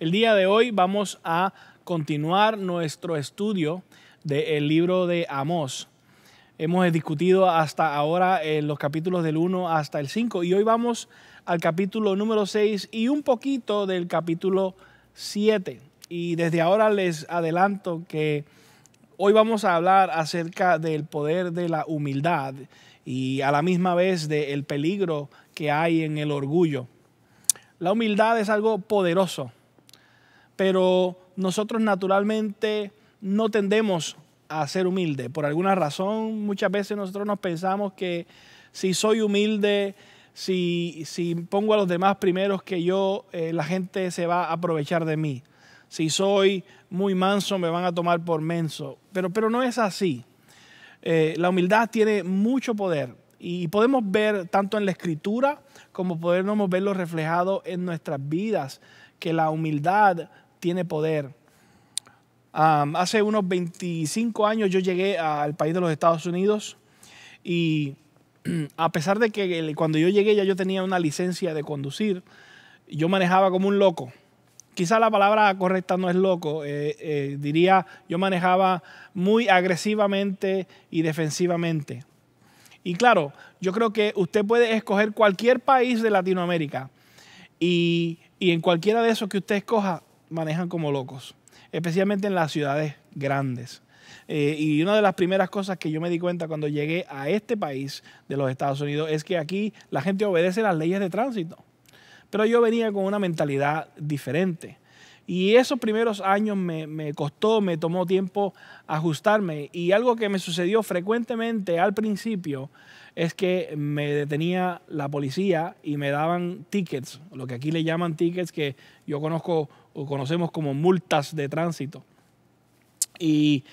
El día de hoy vamos a continuar nuestro estudio del libro de Amós. Hemos discutido hasta ahora en los capítulos del 1 hasta el 5 y hoy vamos al capítulo número 6 y un poquito del capítulo 7. Y desde ahora les adelanto que hoy vamos a hablar acerca del poder de la humildad y a la misma vez del peligro que hay en el orgullo. La humildad es algo poderoso, pero nosotros naturalmente no tendemos a ser humilde. Por alguna razón, muchas veces nosotros nos pensamos que si soy humilde, si, si pongo a los demás primeros que yo, eh, la gente se va a aprovechar de mí. Si soy muy manso, me van a tomar por menso. Pero, pero no es así. Eh, la humildad tiene mucho poder y podemos ver tanto en la escritura como podemos verlo reflejado en nuestras vidas, que la humildad tiene poder hace unos 25 años yo llegué al país de los Estados Unidos y a pesar de que cuando yo llegué ya yo tenía una licencia de conducir, yo manejaba como un loco. Quizá la palabra correcta no es loco, eh, eh, diría yo manejaba muy agresivamente y defensivamente. Y claro, yo creo que usted puede escoger cualquier país de Latinoamérica y, y en cualquiera de esos que usted escoja, manejan como locos especialmente en las ciudades grandes. Eh, y una de las primeras cosas que yo me di cuenta cuando llegué a este país de los Estados Unidos es que aquí la gente obedece las leyes de tránsito. Pero yo venía con una mentalidad diferente. Y esos primeros años me, me, costó, me tomó tiempo ajustarme. Y algo que me sucedió frecuentemente al principio es que me detenía la policía y me daban tickets, lo que aquí le llaman tickets que yo conozco o conocemos como multas de tránsito. Y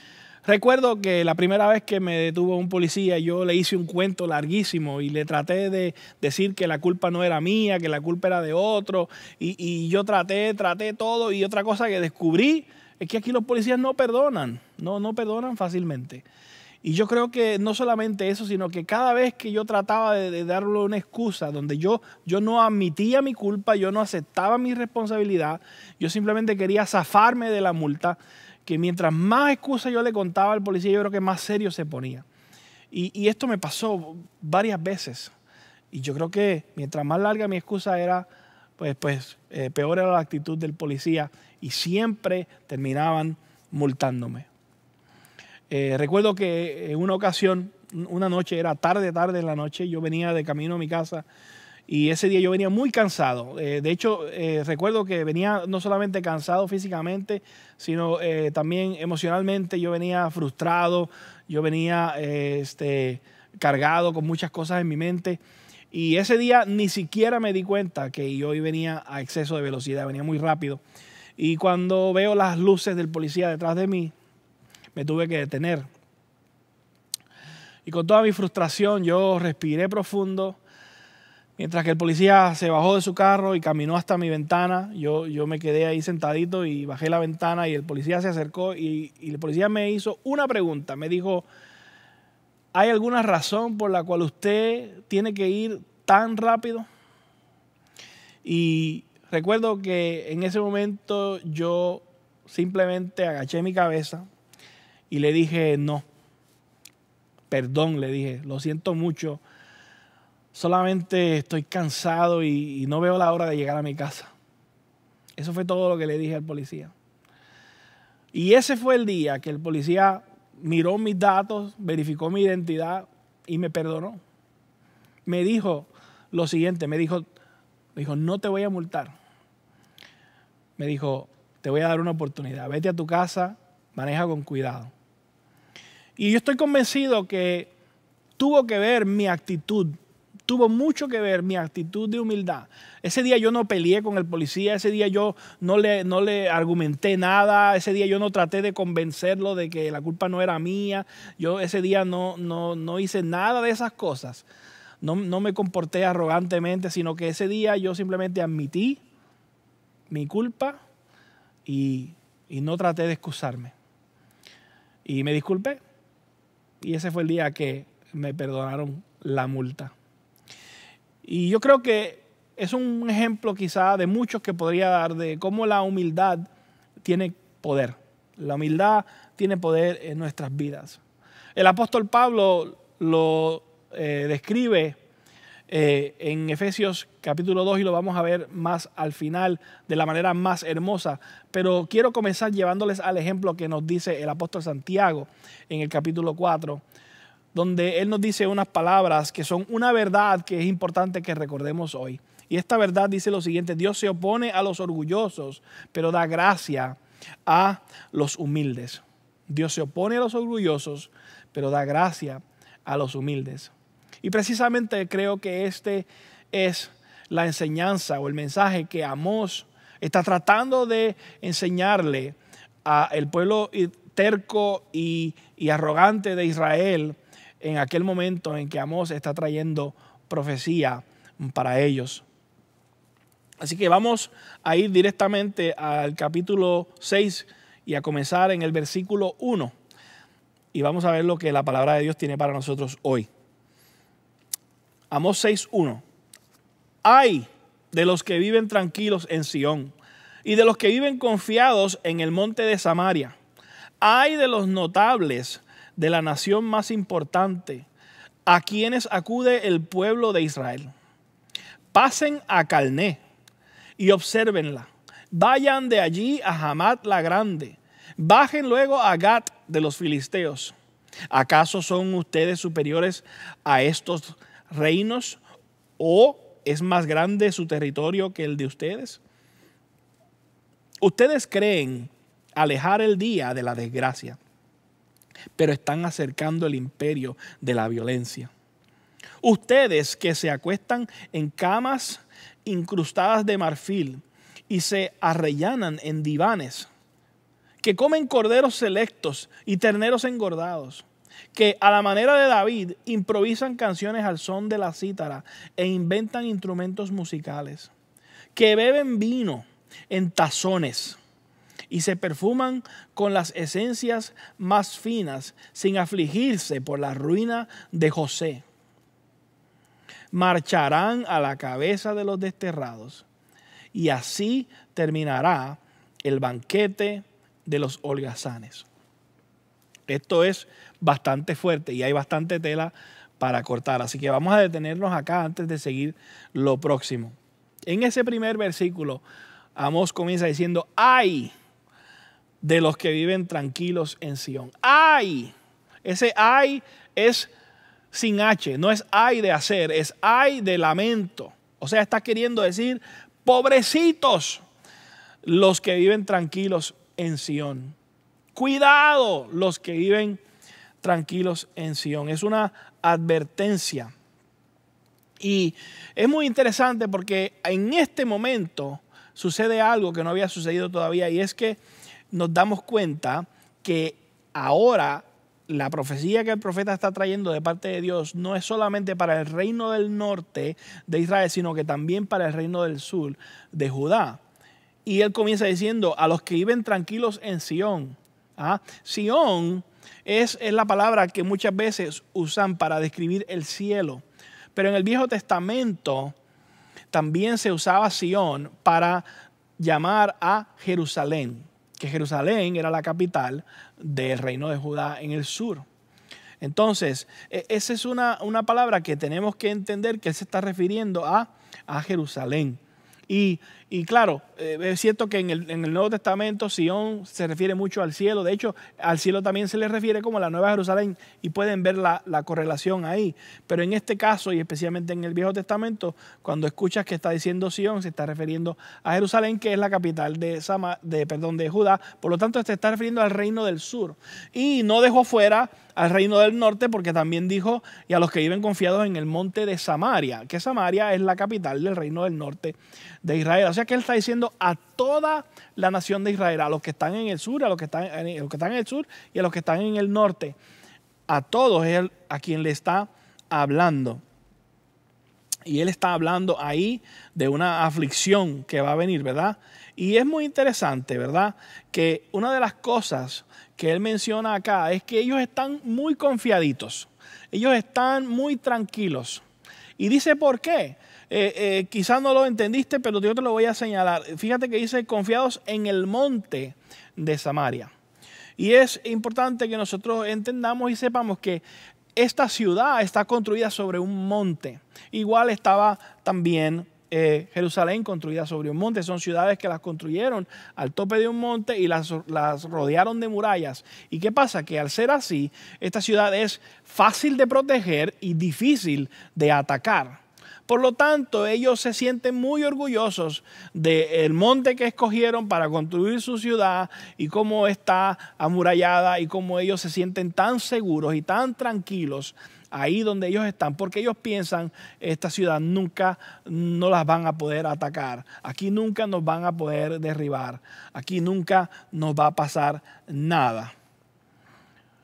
recuerdo que la primera vez que me detuvo un policía, yo le hice un cuento larguísimo y le traté de decir que la culpa no era mía, que la culpa era de otro. Y, y yo traté, traté todo. Y otra cosa que descubrí es que aquí los policías no perdonan, no, no perdonan fácilmente. Y yo creo que no solamente eso, sino que cada vez que yo trataba de, darle una excusa donde yo, yo no admitía mi culpa, yo no aceptaba mi responsabilidad, yo simplemente quería zafarme de la multa, que mientras más excusas yo le contaba al policía, yo creo que más serio se ponía. Y, esto me pasó varias veces. Y yo creo que mientras más larga mi excusa era, pues, pues eh, peor era la actitud del policía y siempre terminaban multándome. Eh, recuerdo que en una ocasión, una noche, era tarde, tarde en la noche, yo venía de camino a mi casa y ese día yo venía muy cansado. Eh, de hecho, eh, recuerdo que venía no solamente cansado físicamente, sino también emocionalmente. Yo venía frustrado, yo venía este, cargado con muchas cosas en mi mente. Y ese día ni siquiera me di cuenta que yo venía a exceso de velocidad, venía muy rápido. Y cuando veo las luces del policía detrás de mí, me tuve que detener. Y con toda mi frustración yo respiré profundo. Mientras que el policía se bajó de su carro y caminó hasta mi ventana, yo, yo me quedé ahí sentadito y bajé la ventana y el policía se acercó y, y el policía me hizo una pregunta. Me dijo, ¿hay alguna razón por la cual usted tiene que ir tan rápido? Y recuerdo que en ese momento yo simplemente agaché mi cabeza, y le dije, no, perdón, le dije, lo siento mucho, solamente estoy cansado y, no veo la hora de llegar a mi casa. Eso fue todo lo que le dije al policía. Y ese fue el día que el policía miró mis datos, verificó mi identidad y me perdonó. Me dijo lo siguiente, me dijo, me dijo, no te voy a multar. Me dijo, te voy a dar una oportunidad, vete a tu casa, maneja con cuidado. Y yo estoy convencido que tuvo que ver mi actitud, tuvo mucho que ver mi actitud de humildad. Ese día yo no peleé con el policía, ese día yo no le, no le argumenté nada, ese día yo no traté de convencerlo de que la culpa no era mía, yo ese día no, no, no hice nada de esas cosas. No, no me comporté arrogantemente, sino que ese día yo simplemente admití mi culpa y, y no traté de excusarme. Y me disculpé. Y ese fue el día que me perdonaron la multa. Y yo creo que es un ejemplo quizá de muchos que podría dar de cómo la humildad tiene poder. La humildad tiene poder en nuestras vidas. El apóstol Pablo lo eh, describe eh, en Efesios capítulo 2 y lo vamos a ver más al final de la manera más hermosa. Pero quiero comenzar llevándoles al ejemplo que nos dice el apóstol Santiago en el capítulo 4, donde él nos dice unas palabras que son una verdad que es importante que recordemos hoy. Y esta verdad dice lo siguiente, Dios se opone a los orgullosos, pero da gracia a los humildes. Dios se opone a los orgullosos, pero da gracia a los humildes. Y precisamente creo que este es la enseñanza o el mensaje que Amós está tratando de enseñarle al pueblo terco y, y arrogante de Israel en aquel momento en que Amós está trayendo profecía para ellos. Así que vamos a ir directamente al capítulo 6 y a comenzar en el versículo 1. Y vamos a ver lo que la palabra de Dios tiene para nosotros hoy. Amós 6.1. Hay de los que viven tranquilos en Sión y de los que viven confiados en el monte de Samaria. Hay de los notables de la nación más importante, a quienes acude el pueblo de Israel. Pasen a Calné y obsérvenla. Vayan de allí a Hamat la Grande. Bajen luego a Gat de los filisteos. ¿Acaso son ustedes superiores a estos reinos o es más grande su territorio que el de ustedes? Ustedes creen alejar el día de la desgracia, pero están acercando el imperio de la violencia. Ustedes que se acuestan en camas incrustadas de marfil y se arrellanan en divanes, que comen corderos selectos y terneros engordados que a la manera de David improvisan canciones al son de la cítara e inventan instrumentos musicales, que beben vino en tazones y se perfuman con las esencias más finas sin afligirse por la ruina de José. Marcharán a la cabeza de los desterrados y así terminará el banquete de los holgazanes. Esto es bastante fuerte y hay bastante tela para cortar. Así que vamos a detenernos acá antes de seguir lo próximo. En ese primer versículo, Amos comienza diciendo, ay de los que viven tranquilos en Sión. Ay. Ese ay es sin H, no es ay de hacer, es ay de lamento. O sea, está queriendo decir, pobrecitos los que viven tranquilos en Sión. Cuidado los que viven tranquilos en Sion. Es una advertencia. Y es muy interesante porque en este momento sucede algo que no había sucedido todavía y es que nos damos cuenta que ahora la profecía que el profeta está trayendo de parte de Dios no es solamente para el reino del norte de Israel, sino que también para el reino del sur de Judá. Y él comienza diciendo, a los que viven tranquilos en Sion, ¿Ah? Sion es, la palabra que muchas veces usan para describir el cielo. Pero en el Viejo Testamento también se usaba Sion para llamar a Jerusalén, que Jerusalén era la capital del reino de Judá en el sur. Entonces, e, esa es una, una palabra que tenemos que entender que se está refiriendo a, a Jerusalén. Y, y claro, eh, es cierto que en el, en el, Nuevo Testamento Sion se refiere mucho al cielo. De hecho, al cielo también se le refiere como la Nueva Jerusalén y pueden ver la, la, correlación ahí. Pero en este caso, y especialmente en el Viejo Testamento, cuando escuchas que está diciendo Sion, se está refiriendo a Jerusalén, que es la capital de, Sama, de, perdón, de Judá. Por lo tanto, se está refiriendo al reino del sur. Y no dejó fuera al reino del norte porque también dijo, y a los que viven confiados en el monte de Samaria, que Samaria es la capital del reino del norte de Israel. O sea que él está diciendo a toda la nación de Israel, a los que están en el sur, a los que están, los que están en el sur y a los que están en el norte. A todos él a quien le está hablando. Y él está hablando ahí de una aflicción que va a venir, ¿verdad? Y es muy interesante, ¿verdad? Que una de las cosas que él menciona acá es que ellos están muy confiaditos. Ellos están muy tranquilos. Y dice por qué. Eh, eh, quizás no lo entendiste, pero yo te lo voy a señalar. Fíjate que dice confiados en el monte de Samaria. Y es importante que nosotros entendamos y sepamos que esta ciudad está construida sobre un monte. Igual estaba también eh, Jerusalén construida sobre un monte. Son ciudades que las construyeron al tope de un monte y las, las, rodearon de murallas. ¿Y qué pasa? Que al ser así, esta ciudad es fácil de proteger y difícil de atacar. Por lo tanto, ellos se sienten muy orgullosos del monte que escogieron para construir su ciudad y cómo está amurallada y cómo ellos se sienten tan seguros y tan tranquilos ahí donde ellos están, porque ellos piensan esta ciudad nunca no las van a poder atacar, aquí nunca nos van a poder derribar, aquí nunca nos va a pasar nada.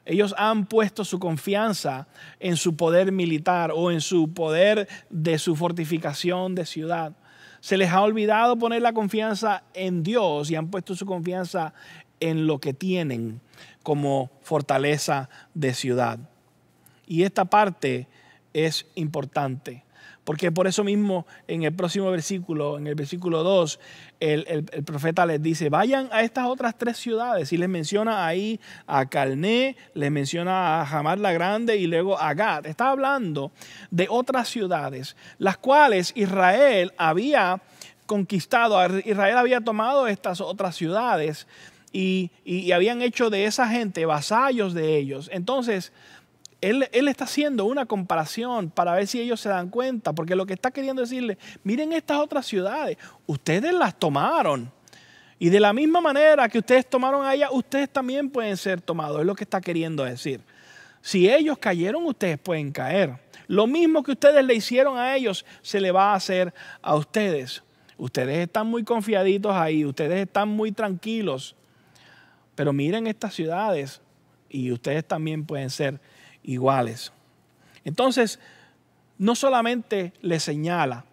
Ellos han puesto su confianza en su poder militar o en su poder de su fortificación de ciudad. Se les ha olvidado poner la confianza en Dios y han puesto su confianza en lo que tienen como fortaleza de ciudad. Y esta parte es importante. Porque por eso mismo en el próximo versículo, en el versículo 2, el, profeta les dice, vayan a estas otras tres ciudades. Y les menciona ahí a Calné, les menciona a Hamar la Grande y luego a Gad. Está hablando de otras ciudades, las cuales Israel había conquistado, Israel había tomado estas otras ciudades y habían hecho de esa gente vasallos de ellos. Entonces, él, está haciendo una comparación para ver si ellos se dan cuenta, porque lo que está queriendo decirle, miren estas otras ciudades, ustedes las tomaron. Y de la misma manera que ustedes tomaron a ella, ustedes también pueden ser tomados, es lo que está queriendo decir. Si ellos cayeron, ustedes pueden caer. Lo mismo que ustedes le hicieron a ellos, se le va a hacer a ustedes. Ustedes están muy confiaditos ahí, ustedes están muy tranquilos. Pero miren estas ciudades y ustedes también pueden ser iguales. Entonces, no solamente le señala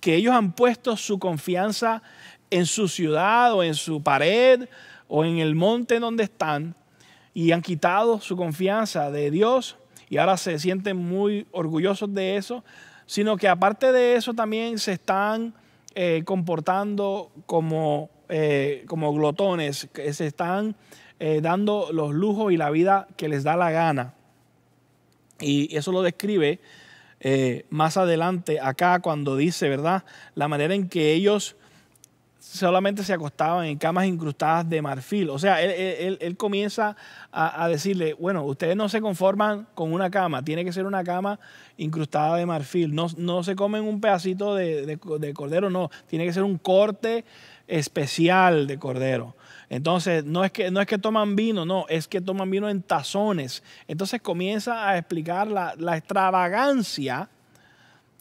que ellos han puesto su confianza en su ciudad o en su pared o en el monte donde están y han quitado su confianza de Dios y ahora se sienten muy orgullosos de eso, sino que aparte de eso también se están eh, comportando como, eh, como glotones, que se están eh, dando los lujos y la vida que les da la gana. Y eso lo describe eh, más adelante acá cuando dice, ¿verdad? La manera en que ellos solamente se acostaban en camas incrustadas de marfil. O sea, él, comienza a, decirle, bueno, ustedes no se conforman con una cama, tiene que ser una cama incrustada de marfil. No, no se comen un pedacito de, de cordero, no, tiene que ser un corte especial de cordero. Entonces, no es, que, no es que toman vino, no, es que toman vino en tazones. Entonces comienza a explicar la, extravagancia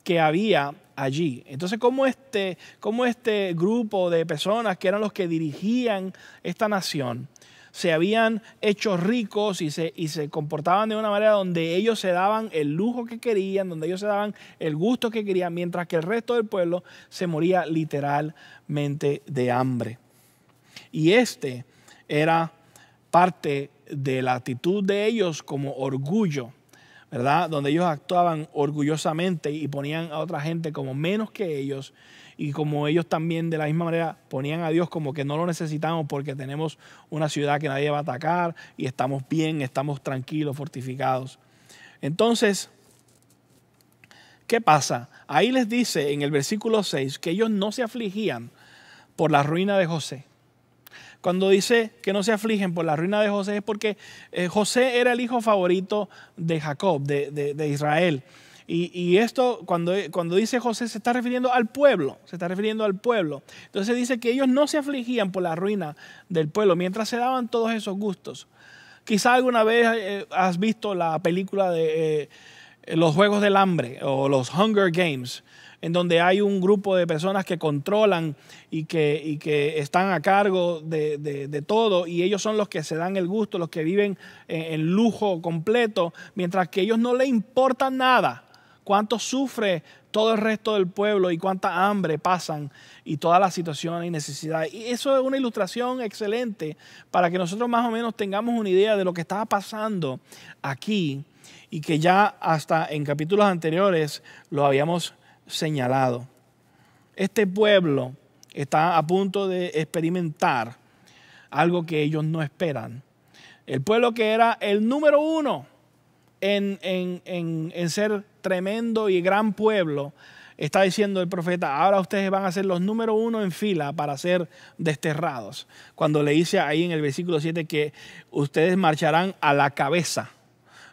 que había allí. Entonces, como este, como este grupo de personas que eran los que dirigían esta nación, se habían hecho ricos y se, y se comportaban de una manera donde ellos se daban el lujo que querían, donde ellos se daban el gusto que querían, mientras que el resto del pueblo se moría literalmente de hambre. Y este era parte de la actitud de ellos como orgullo, ¿verdad? Donde ellos actuaban orgullosamente y ponían a otra gente como menos que ellos y como ellos también de la misma manera ponían a Dios como que no lo necesitamos porque tenemos una ciudad que nadie va a atacar y estamos bien, estamos tranquilos, fortificados. Entonces, ¿qué pasa? Ahí les dice en el versículo 6 que ellos no se afligían por la ruina de José cuando dice que no se afligen por la ruina de José es porque eh, José era el hijo favorito de Jacob, de, Israel. Y, esto, cuando, cuando dice José, se está refiriendo al pueblo, se está refiriendo al pueblo. Entonces dice que ellos no se afligían por la ruina del pueblo mientras se daban todos esos gustos. Quizá alguna vez eh, has visto la película de eh, Los Juegos del Hambre o los Hunger Games en donde hay un grupo de personas que controlan y que, que están a cargo de, todo y ellos son los que se dan el gusto, los que viven en, lujo completo, mientras que ellos no les importa nada cuánto sufre todo el resto del pueblo y cuánta hambre pasan y todas las situaciones y necesidades. Y eso es una ilustración excelente para que nosotros más o menos tengamos una idea de lo que estaba pasando aquí y que ya hasta en capítulos anteriores lo habíamos señalado. Este pueblo está a punto de experimentar algo que ellos no esperan. El pueblo que era el número uno en, en, ser tremendo y gran pueblo, está diciendo el profeta, ahora ustedes van a ser los número uno en fila para ser desterrados. Cuando le dice ahí en el versículo 7 que ustedes marcharán a la cabeza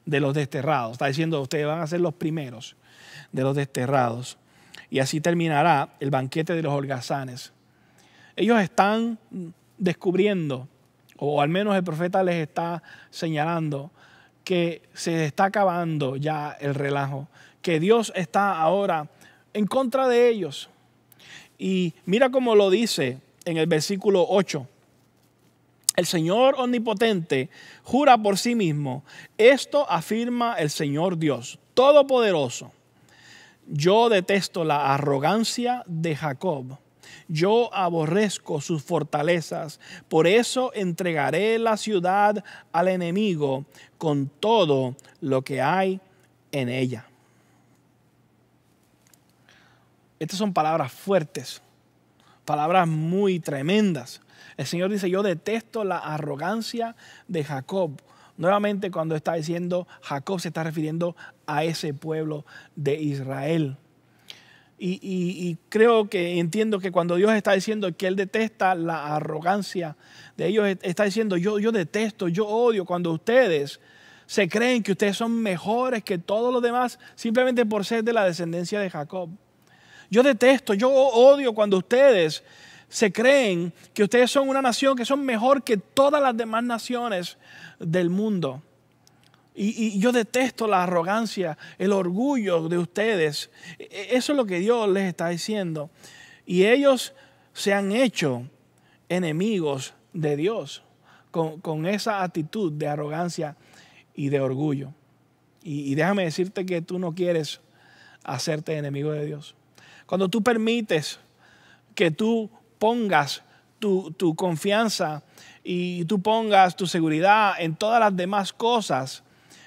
de los desterrados. Está diciendo, ustedes van a ser los primeros de los desterrados. Y así terminará el banquete de los holgazanes. Ellos están descubriendo, o al menos el profeta les está señalando, que se está acabando ya el relajo, que Dios está ahora en contra de ellos. Y mira cómo lo dice en el versículo 8. El Señor omnipotente jura por sí mismo, esto afirma el Señor Dios Todopoderoso. Yo detesto la arrogancia de Jacob yo aborrezco sus fortalezas, por eso entregaré la ciudad al enemigo con todo lo que hay en ella. Estas son palabras fuertes, palabras muy tremendas. El Señor dice, yo detesto la arrogancia de Jacob. Nuevamente cuando está diciendo Jacob se está refiriendo a ese pueblo de Israel. Y, creo que entiendo que cuando Dios está diciendo que Él detesta la arrogancia de ellos, está diciendo yo, yo detesto, yo odio cuando ustedes se creen que ustedes son mejores que todos los demás simplemente por ser de la descendencia de Jacob. Yo detesto, yo odio cuando ustedes se creen que ustedes son una nación que son mejor que todas las demás naciones del mundo. Y, yo detesto la arrogancia, el orgullo de ustedes. E, e, eso es lo que Dios les está diciendo. Y ellos se han hecho enemigos de Dios con, esa actitud de arrogancia y de orgullo. Y, déjame decirte que tú no quieres hacerte enemigo de Dios. Cuando tú permites que tú pongas tu, tu confianza y tú pongas tu seguridad en todas las demás cosas,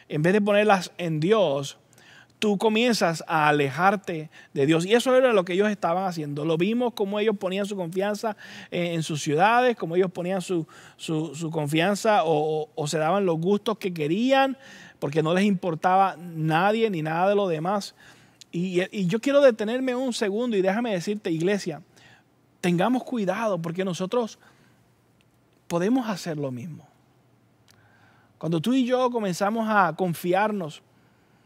en vez de ponerlas en Dios, tú comienzas a alejarte de Dios. Y eso era lo que ellos estaban haciendo. Lo vimos como ellos ponían su confianza en, sus ciudades, como ellos ponían su, confianza o, se daban los gustos que querían, porque no les importaba nadie ni nada de lo demás. Y, y yo quiero detenerme un segundo y déjame decirte, iglesia, tengamos cuidado porque nosotros podemos hacer lo mismo. Cuando tú y yo comenzamos a confiarnos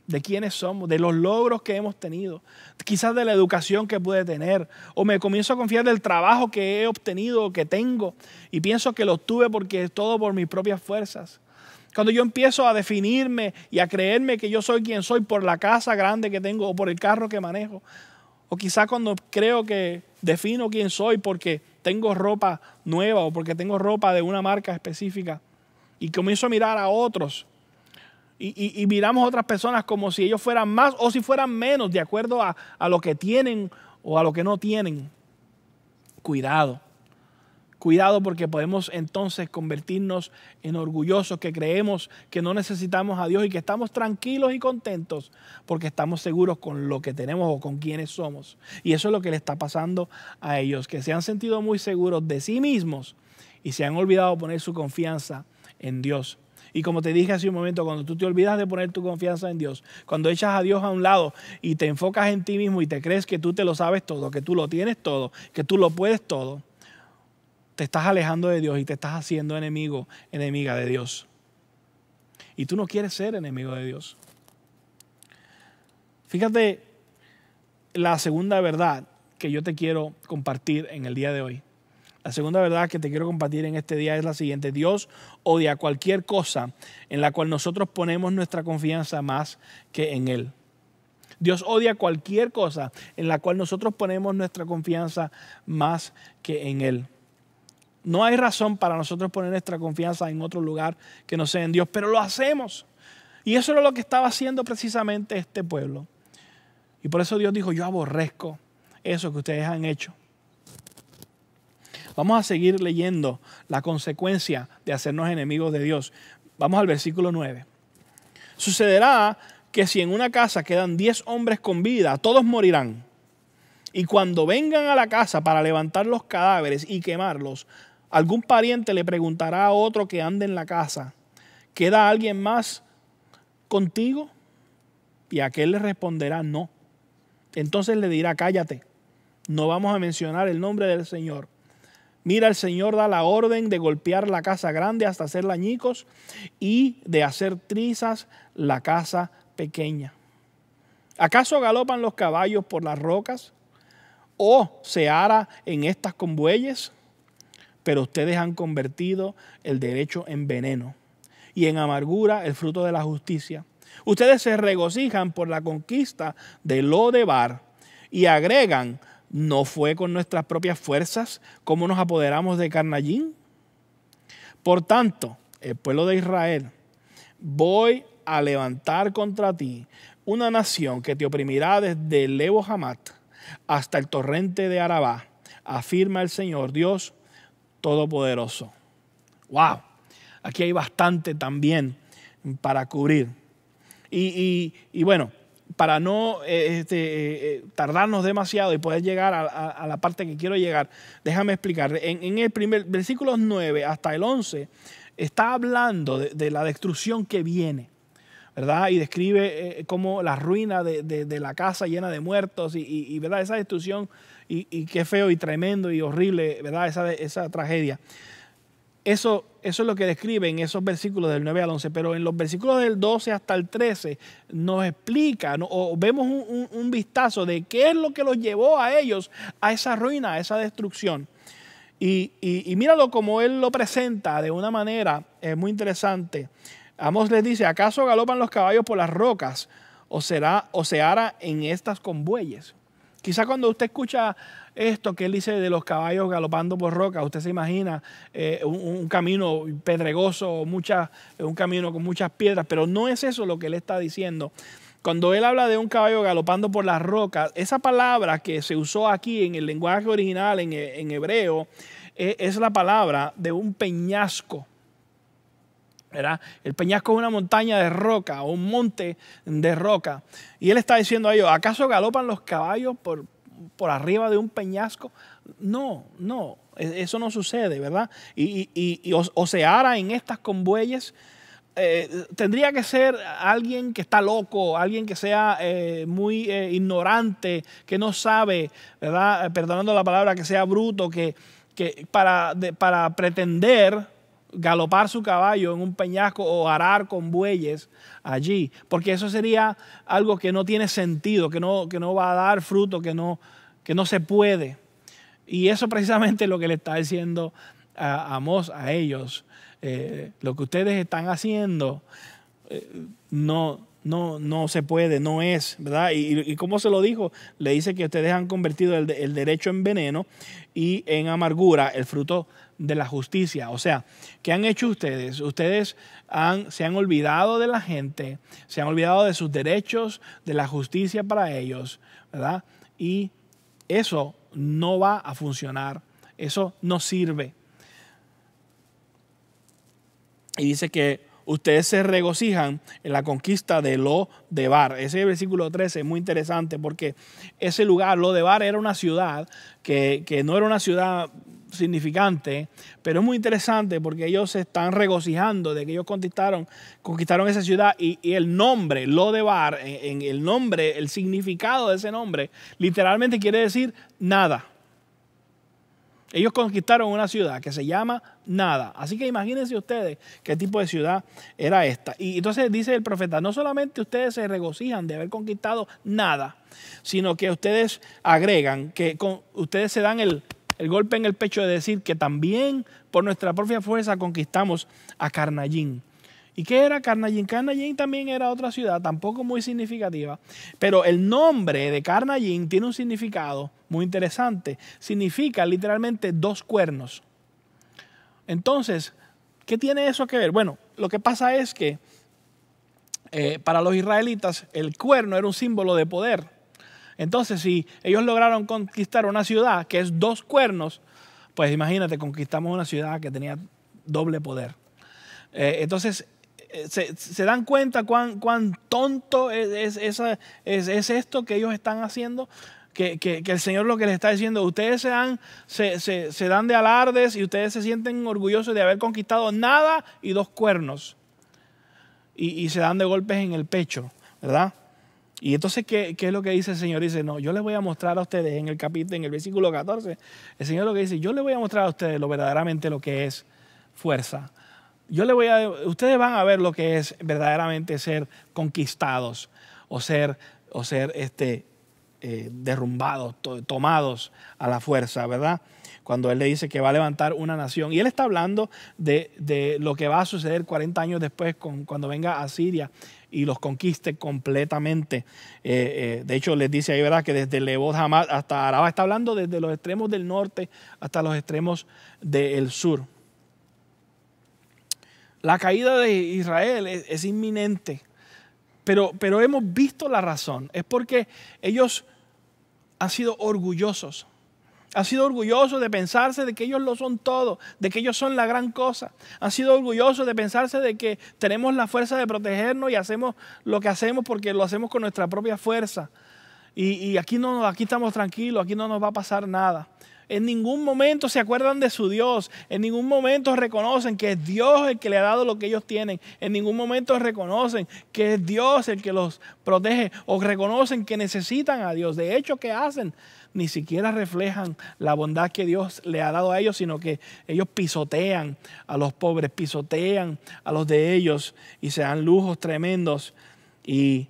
de quiénes somos, de los logros que hemos tenido, quizás de la educación que pude tener, o me comienzo a confiar del trabajo que he obtenido, que tengo, y pienso que lo tuve porque es todo por mis propias fuerzas. Cuando yo empiezo a definirme y a creerme que yo soy quien soy por la casa grande que tengo o por el carro que manejo, o quizás cuando creo que defino quién soy porque tengo ropa nueva o porque tengo ropa de una marca específica, y comienzo a mirar a otros. Y, miramos a otras personas como si ellos fueran más o si fueran menos, de acuerdo a, a lo que tienen o a lo que no tienen. Cuidado. Cuidado porque podemos entonces convertirnos en orgullosos que creemos que no necesitamos a Dios y que estamos tranquilos y contentos porque estamos seguros con lo que tenemos o con quienes somos. Y eso es lo que le está pasando a ellos, que se han sentido muy seguros de sí mismos y se han olvidado poner su confianza en Dios. Y como te dije hace un momento, cuando tú te olvidas de poner tu confianza en Dios, cuando echas a Dios a un lado y te enfocas en ti mismo y te crees que tú te lo sabes todo, que tú lo tienes todo, que tú lo puedes todo, te estás alejando de Dios y te estás haciendo enemigo, enemiga de Dios. Y tú no quieres ser enemigo de Dios. Fíjate la segunda verdad que yo te quiero compartir en el día de hoy. La segunda verdad que te quiero compartir en este día es la siguiente. Dios odia cualquier cosa en la cual nosotros ponemos nuestra confianza más que en Él. Dios odia cualquier cosa en la cual nosotros ponemos nuestra confianza más que en Él. No hay razón para nosotros poner nuestra confianza en otro lugar que no sea en Dios, pero lo hacemos. Y eso era lo que estaba haciendo precisamente este pueblo. Y por eso Dios dijo, yo aborrezco eso que ustedes han hecho. Vamos a seguir leyendo la consecuencia de hacernos enemigos de Dios. Vamos al versículo 9. Sucederá que si en una casa quedan 10 hombres con vida, todos morirán. Y cuando vengan a la casa para levantar los cadáveres y quemarlos, algún pariente le preguntará a otro que ande en la casa, ¿queda alguien más contigo? Y aquel le responderá, no. Entonces le dirá, cállate, no vamos a mencionar el nombre del Señor. Mira, el Señor da la orden de golpear la casa grande hasta hacer añicos y de hacer trizas la casa pequeña. ¿Acaso galopan los caballos por las rocas? ¿O se ara en estas con bueyes? Pero ustedes han convertido el derecho en veneno y en amargura el fruto de la justicia. Ustedes se regocijan por la conquista de Lodebar y agregan, ¿no fue con nuestras propias fuerzas como nos apoderamos de Carnallín? Por tanto, el pueblo de Israel, voy a levantar contra ti una nación que te oprimirá desde Lebo Hamat hasta el torrente de Arabá, afirma el Señor Dios Todopoderoso. ¡Wow! Aquí hay bastante también para cubrir. Y, bueno, para no eh, este, eh, tardarnos demasiado y poder llegar a, la parte que quiero llegar, déjame explicar. En, el primer versículo 9 hasta el 11 está hablando de la destrucción que viene. ¿verdad? Y describe eh, como la ruina de, la casa llena de muertos y, ¿verdad? Esa destrucción y, qué feo y tremendo y horrible, ¿verdad? Esa, esa tragedia. Eso, es lo que describe en esos versículos del 9 al 11, pero en los versículos del 12 hasta el 13 nos explica o vemos un, vistazo de qué es lo que los llevó a ellos a esa ruina, a esa destrucción. Y, míralo como él lo presenta de una manera muy interesante. Amos les dice, ¿acaso galopan los caballos por las rocas o, será, o se hará en estas con bueyes? Quizá cuando usted escucha esto que él dice de los caballos galopando por rocas, usted se imagina eh, un, camino pedregoso, un camino con muchas piedras, pero no es eso lo que él está diciendo. Cuando él habla de un caballo galopando por las rocas, esa palabra que se usó aquí en el lenguaje original, en, hebreo, eh, es la palabra de un peñasco. El peñasco es una montaña de roca o un monte de roca. Y él está diciendo a ellos, ¿acaso galopan los caballos por, por arriba de un peñasco? No, no, e, eso no sucede, ¿verdad? Y, o, se ara en estas conbueyes. Eh, tendría que ser alguien que está loco, alguien que sea eh, muy eh, ignorante, que no sabe, ¿verdad? Perdonando la palabra, que sea bruto, que, que para, para pretender galopar su caballo en un peñasco o arar con bueyes allí, porque eso sería algo que no tiene sentido, que no, que no va a dar fruto, que no, que no se puede. Y eso precisamente es lo que le está diciendo a Amos a ellos. Eh, lo que ustedes están haciendo eh, no, no, no se puede, no es, ¿verdad? Y, y, como se lo dijo, le dice que ustedes han convertido el, el derecho en veneno y en amargura el fruto de la justicia. O sea, ¿qué han hecho ustedes? Ustedes se han olvidado de la gente, se han olvidado de sus derechos, de la justicia para ellos, ¿verdad? Y eso no va a funcionar, eso no sirve. Y dice que ustedes se regocijan en la conquista de Lo de Bar. Ese versículo 13 es muy interesante porque ese lugar, Lo de Bar, era una ciudad que, que no era una ciudad significante, pero es muy interesante porque ellos se están regocijando de que ellos conquistaron, conquistaron esa ciudad y, el nombre, lo de Bar, en, el nombre, el significado de ese nombre, literalmente quiere decir nada. Ellos conquistaron una ciudad que se llama Nada. Así que imagínense ustedes qué tipo de ciudad era esta. Y entonces dice el profeta, no solamente ustedes se regocijan de haber conquistado nada, sino que ustedes agregan que ustedes se dan el, el golpe en el pecho de decir que también por nuestra propia fuerza conquistamos a Carnallín. ¿Y qué era Carnallín? Carnallín también era otra ciudad, tampoco muy significativa, pero el nombre de Carnallín tiene un significado muy interesante. Significa literalmente dos cuernos. Entonces, ¿qué tiene eso que ver? Bueno, lo que pasa es que eh, para los israelitas el cuerno era un símbolo de poder. Entonces, si ellos lograron conquistar una ciudad que es dos cuernos, pues imagínate, conquistamos una ciudad que tenía doble poder. Eh, entonces, eh, se, dan cuenta cuán, tonto es, es, esto que ellos están haciendo? que, el Señor lo que les está diciendo, ustedes se dan, se, dan de alardes y ustedes se sienten orgullosos de haber conquistado nada y dos cuernos. Y, se dan de golpes en el pecho, ¿verdad? Y entonces, ¿qué, ¿qué, es lo que dice el Señor? Dice, no, yo les voy a mostrar a ustedes en el capítulo, en el versículo 14, el Señor lo que dice, yo les voy a mostrar a ustedes lo verdaderamente lo que es fuerza. Yo le voy a, ustedes van a ver lo que es verdaderamente ser conquistados o ser, o ser este, eh, derrumbados, tomados a la fuerza, ¿verdad? Cuando Él le dice que va a levantar una nación. Y Él está hablando de, lo que va a suceder 40 años después con, cuando venga a Siria y los conquiste completamente. Eh, eh, de hecho, les dice ahí, ¿verdad? Que desde Lebot Hamad hasta Araba está hablando desde los extremos del norte hasta los extremos del sur. La caída de Israel es inminente. Pero, pero hemos visto la razón. Es porque ellos han sido orgullosos. Han sido orgullosos de pensarse de que ellos lo son todo, de que ellos son la gran cosa. Han sido orgullosos de pensarse de que tenemos la fuerza de protegernos y hacemos lo que hacemos porque lo hacemos con nuestra propia fuerza. Y, y aquí, no, aquí estamos tranquilos, aquí no nos va a pasar nada. En ningún momento se acuerdan de su Dios. En ningún momento reconocen que es Dios el que le ha dado lo que ellos tienen. En ningún momento reconocen que es Dios el que los protege o reconocen que necesitan a Dios. De hecho, ¿qué hacen? Ni siquiera reflejan la bondad que Dios le ha dado a ellos, sino que ellos pisotean a los pobres, pisotean a los de ellos y se dan lujos tremendos. Y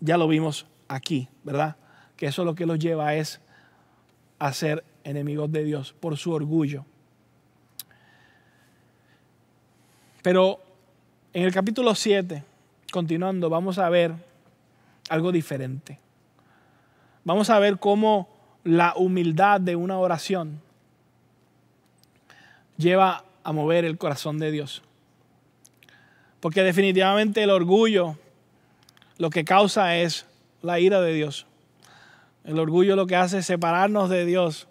ya lo vimos aquí, ¿verdad? Que eso lo que los lleva es a ser enemigos de Dios por su orgullo. Pero en el capítulo 7, continuando, vamos a ver algo diferente. Vamos a ver cómo la humildad de una oración lleva a mover el corazón de Dios. Porque definitivamente el orgullo lo que causa es la ira de Dios. El orgullo lo que hace es separarnos de Dios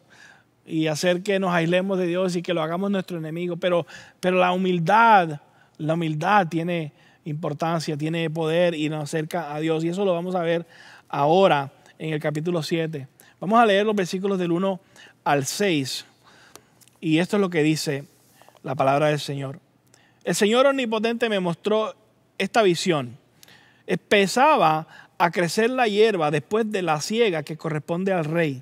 y hacer que nos aislemos de Dios y que lo hagamos nuestro enemigo. Pero, pero la humildad, la humildad tiene importancia, tiene poder y nos acerca a Dios. Y eso lo vamos a ver ahora en el capítulo 7. Vamos a leer los versículos del 1 al 6. Y esto es lo que dice la palabra del Señor. El Señor omnipotente me mostró esta visión. Pesaba a crecer la hierba después de la siega que corresponde al rey.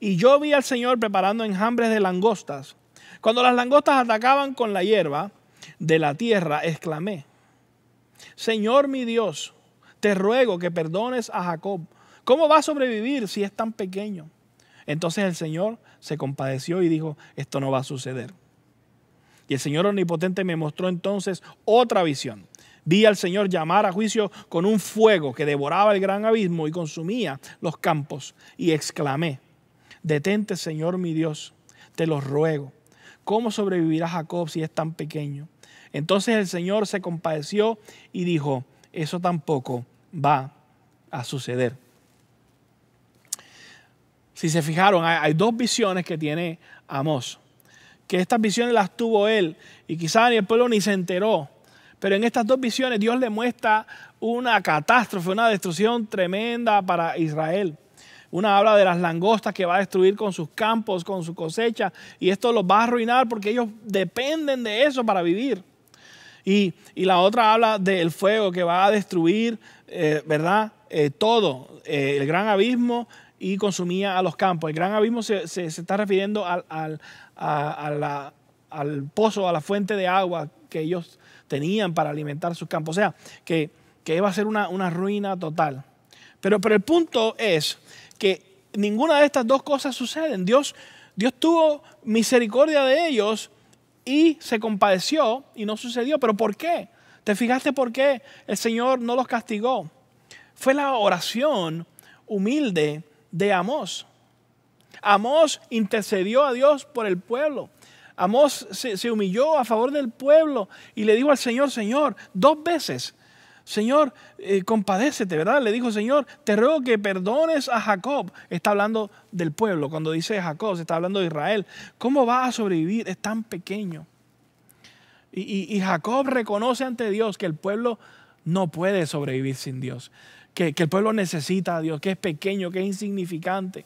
Y yo vi al Señor preparando enjambres de langostas. Cuando las langostas atacaban con la hierba de la tierra, exclamé, Señor mi Dios, te ruego que perdones a Jacob. ¿Cómo va a sobrevivir si es tan pequeño? Entonces el Señor se compadeció y dijo, esto no va a suceder. Y el Señor omnipotente me mostró entonces otra visión. Vi al Señor llamar a juicio con un fuego que devoraba el gran abismo y consumía los campos. Y exclamé, detente Señor mi Dios, te lo ruego. ¿Cómo sobrevivirá Jacob si es tan pequeño? Entonces el Señor se compadeció y dijo, eso tampoco va a suceder. Si se fijaron, hay, dos visiones que tiene Amós. Que estas visiones las tuvo él y quizás ni el pueblo ni se enteró pero en estas dos visiones Dios le muestra una catástrofe, una destrucción tremenda para Israel. Una habla de las langostas que va a destruir con sus campos, con su cosecha, y esto los va a arruinar porque ellos dependen de eso para vivir. Y, la otra habla del fuego que va a destruir, eh, ¿verdad? Eh, todo, eh, el gran abismo y consumía a los campos. El gran abismo se, está refiriendo al, al pozo, a la fuente de agua que ellos tenían para alimentar sus campos. O sea, que, que iba a ser una, ruina total. Pero, pero el punto es que ninguna de estas dos cosas suceden. Dios, Dios tuvo misericordia de ellos y se compadeció y no sucedió. ¿Pero por qué? ¿Te fijaste por qué el Señor no los castigó? Fue la oración humilde de Amós. Amós intercedió a Dios por el pueblo. Amós se, humilló a favor del pueblo y le dijo al Señor, Señor, dos veces, Señor, eh, compadécete, ¿verdad? Le dijo, Señor, te ruego que perdones a Jacob. Está hablando del pueblo. Cuando dice Jacob, se está hablando de Israel. ¿Cómo va a sobrevivir? Es tan pequeño. Y, y Jacob reconoce ante Dios que el pueblo no puede sobrevivir sin Dios. que, que el pueblo necesita a Dios, que es pequeño, que es insignificante.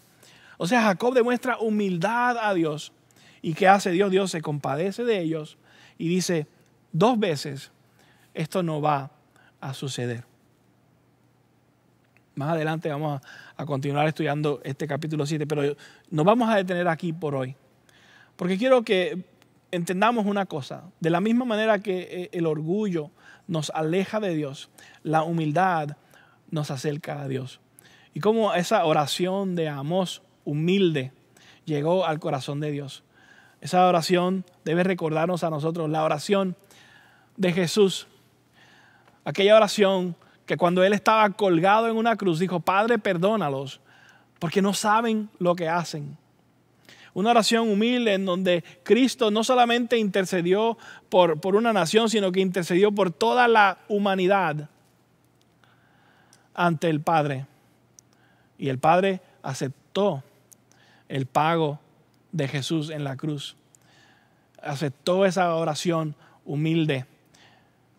O sea, Jacob demuestra humildad a Dios. ¿Y qué hace Dios? Dios se compadece de ellos y dice dos veces, esto no va a suceder. Más adelante vamos a, continuar estudiando este capítulo 7, pero nos vamos a detener aquí por hoy. Porque quiero que entendamos una cosa. De la misma manera que eh, el orgullo nos aleja de Dios, la humildad nos acerca a Dios. Y como esa oración de Amos humilde llegó al corazón de Dios. Esa oración debe recordarnos a nosotros la oración de Jesús. Aquella oración que cuando él estaba colgado en una cruz dijo, Padre, perdónalos, porque no saben lo que hacen. Una oración humilde en donde Cristo no solamente intercedió por, por una nación, sino que intercedió por toda la humanidad ante el Padre. Y el Padre aceptó el pago de Jesús en la cruz. Aceptó esa oración humilde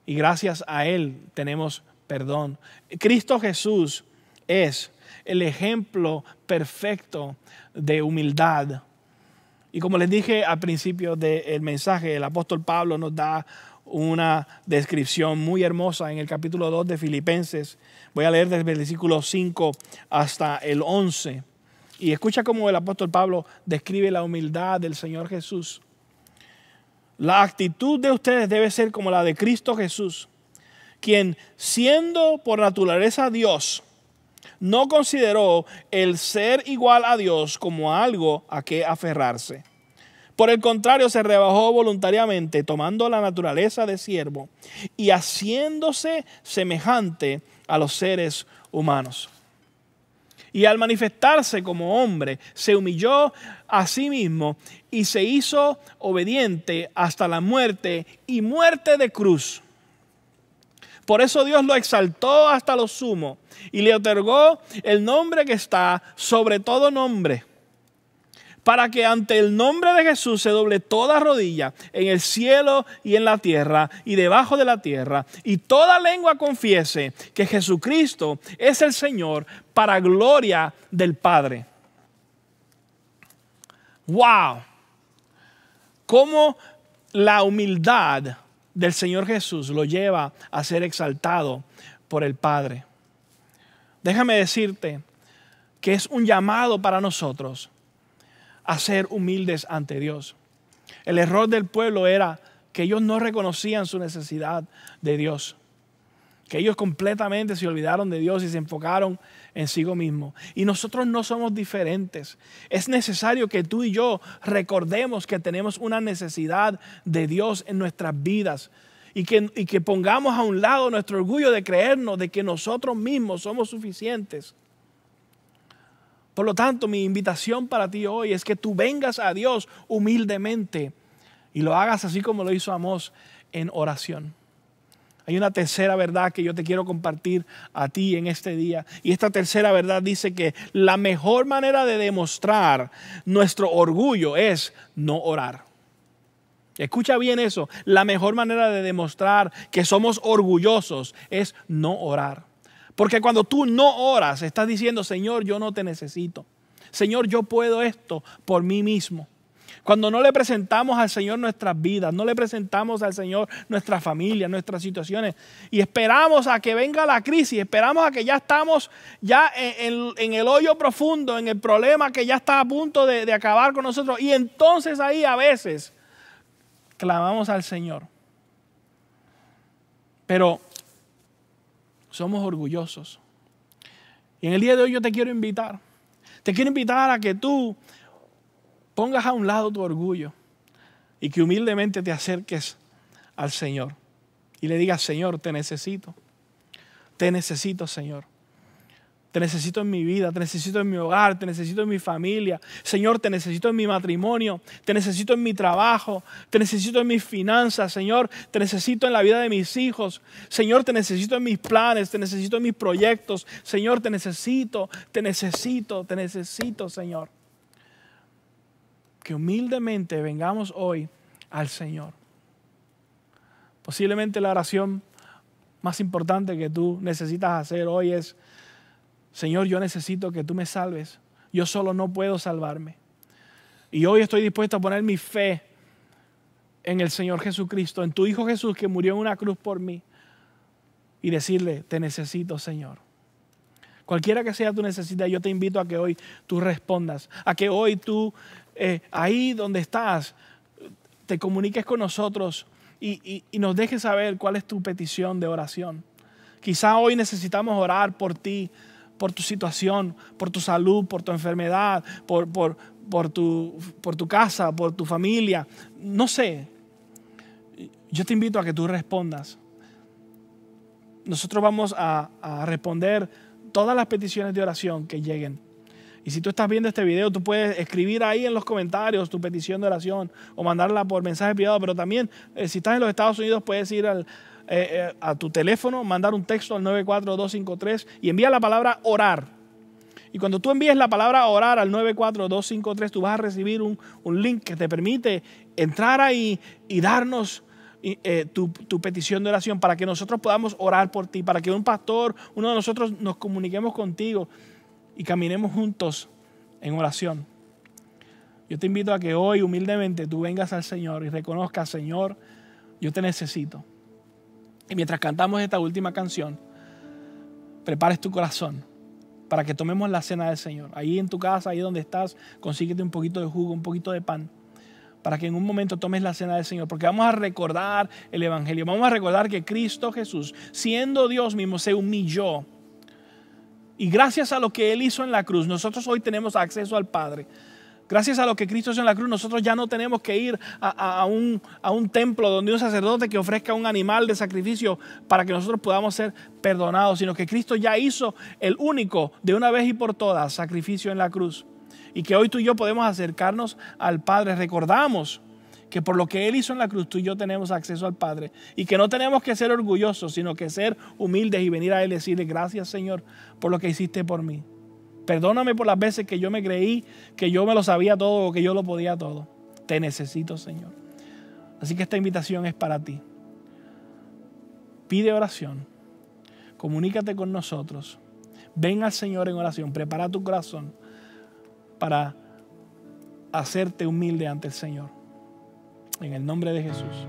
y gracias a Él tenemos perdón. Cristo Jesús es el ejemplo perfecto de humildad. Y como les dije al principio del mensaje, el apóstol Pablo nos da una descripción muy hermosa en el capítulo 2 de Filipenses. Voy a leer desde el versículo 5 hasta el 11. Y escucha cómo el apóstol Pablo describe la humildad del Señor Jesús. La actitud de ustedes debe ser como la de Cristo Jesús quien siendo por naturaleza Dios, no consideró el ser igual a Dios como algo a que aferrarse. Por el contrario, se rebajó voluntariamente, tomando la naturaleza de siervo y haciéndose semejante a los seres humanos. Y al manifestarse como hombre, se humilló a sí mismo y se hizo obediente hasta la muerte y muerte de cruz por eso Dios lo exaltó hasta lo sumo y le otorgó el nombre que está sobre todo nombre. Para que ante el nombre de Jesús se doble toda rodilla en el cielo y en la tierra y debajo de la tierra. Y toda lengua confiese que Jesucristo es el Señor para gloria del Padre. ¡Wow! ¿Cómo la humildad del Señor Jesús lo lleva a ser exaltado por el Padre. Déjame decirte que es un llamado para nosotros a ser humildes ante Dios. El error del pueblo era que ellos no reconocían su necesidad de Dios, que ellos completamente se olvidaron de Dios y se enfocaron en sí mismo. Y nosotros no somos diferentes. Es necesario que tú y yo recordemos que tenemos una necesidad de Dios en nuestras vidas. Y que, y que pongamos a un lado nuestro orgullo de creernos de que nosotros mismos somos suficientes. Por lo tanto, mi invitación para ti hoy es que tú vengas a Dios humildemente y lo hagas así como lo hizo Amós en oración. Hay una tercera verdad que yo te quiero compartir a ti en este día. Y esta tercera verdad dice que la mejor manera de demostrar nuestro orgullo es no orar. Escucha bien eso. La mejor manera de demostrar que somos orgullosos es no orar. Porque cuando tú no oras, estás diciendo, Señor, yo no te necesito. Señor, yo puedo esto por mí mismo. Cuando no le presentamos al Señor nuestras vidas, no le presentamos al Señor nuestra familia, nuestras situaciones, y esperamos a que venga la crisis, esperamos a que ya estamos ya en, el hoyo profundo, en el problema que ya está a punto de, de acabar con nosotros, y entonces ahí a veces clamamos al Señor. Pero somos orgullosos. Y en el día de hoy yo te quiero invitar. Te quiero invitar a que tú pongas a un lado tu orgullo y que humildemente te acerques al Señor y le digas, Señor, te necesito. Te necesito, Señor. Te necesito en mi vida, te necesito en mi hogar, te necesito en mi familia. Señor, te necesito en mi matrimonio, te necesito en mi trabajo, te necesito en mis finanzas. Señor, te necesito en la vida de mis hijos. Señor, te necesito en mis planes, te necesito en mis proyectos. Señor, te necesito, te necesito, te necesito, Señor que humildemente vengamos hoy al Señor. Posiblemente la oración más importante que tú necesitas hacer hoy es, Señor, yo necesito que tú me salves. Yo solo no puedo salvarme. Y hoy estoy dispuesto a poner mi fe en el Señor Jesucristo, en tu Hijo Jesús que murió en una cruz por mí. Y decirle, te necesito, Señor. Cualquiera que sea tu necesidad, yo te invito a que hoy tú respondas, a que hoy tú, eh, ahí donde estás, te comuniques con nosotros y, nos dejes saber cuál es tu petición de oración. Quizá hoy necesitamos orar por ti, por tu situación, por tu salud, por tu enfermedad, por, por, tu, por tu casa, por tu familia. No sé. Yo te invito a que tú respondas. Nosotros vamos a, a responder todas las peticiones de oración que lleguen. Y si tú estás viendo este video, tú puedes escribir ahí en los comentarios tu petición de oración o mandarla por mensaje privado, pero también eh, si estás en los Estados Unidos puedes ir al, eh, eh, a tu teléfono, mandar un texto al 94253 y envía la palabra orar. Y cuando tú envíes la palabra orar al 94253, tú vas a recibir un, un link que te permite entrar ahí y darnos tu, tu, petición de oración para que nosotros podamos orar por ti, para que un pastor, uno de nosotros nos comuniquemos contigo y caminemos juntos en oración. Yo te invito a que hoy humildemente tú vengas al Señor y reconozcas, Señor, yo te necesito. Y mientras cantamos esta última canción, prepares tu corazón para que tomemos la cena del Señor. Ahí en tu casa, ahí donde estás, consíguete un poquito de jugo, un poquito de pan, para que en un momento tomes la cena del Señor, porque vamos a recordar el Evangelio, vamos a recordar que Cristo Jesús, siendo Dios mismo, se humilló y gracias a lo que Él hizo en la cruz, nosotros hoy tenemos acceso al Padre. Gracias a lo que Cristo hizo en la cruz, nosotros ya no tenemos que ir a, un, un, templo donde un sacerdote que ofrezca un animal de sacrificio para que nosotros podamos ser perdonados, sino que Cristo ya hizo el único, de una vez y por todas, sacrificio en la cruz. Y que hoy tú y yo podemos acercarnos al Padre. Recordamos que por lo que Él hizo en la cruz, tú y yo tenemos acceso al Padre. Y que no tenemos que ser orgullosos, sino que ser humildes y venir a Él y decirle, gracias Señor por lo que hiciste por mí. Perdóname por las veces que yo me creí que yo me lo sabía todo o que yo lo podía todo. Te necesito, Señor. Así que esta invitación es para ti. Pide oración. Comunícate con nosotros. Ven al Señor en oración. Prepara tu corazón para hacerte humilde ante el Señor. En el nombre de Jesús.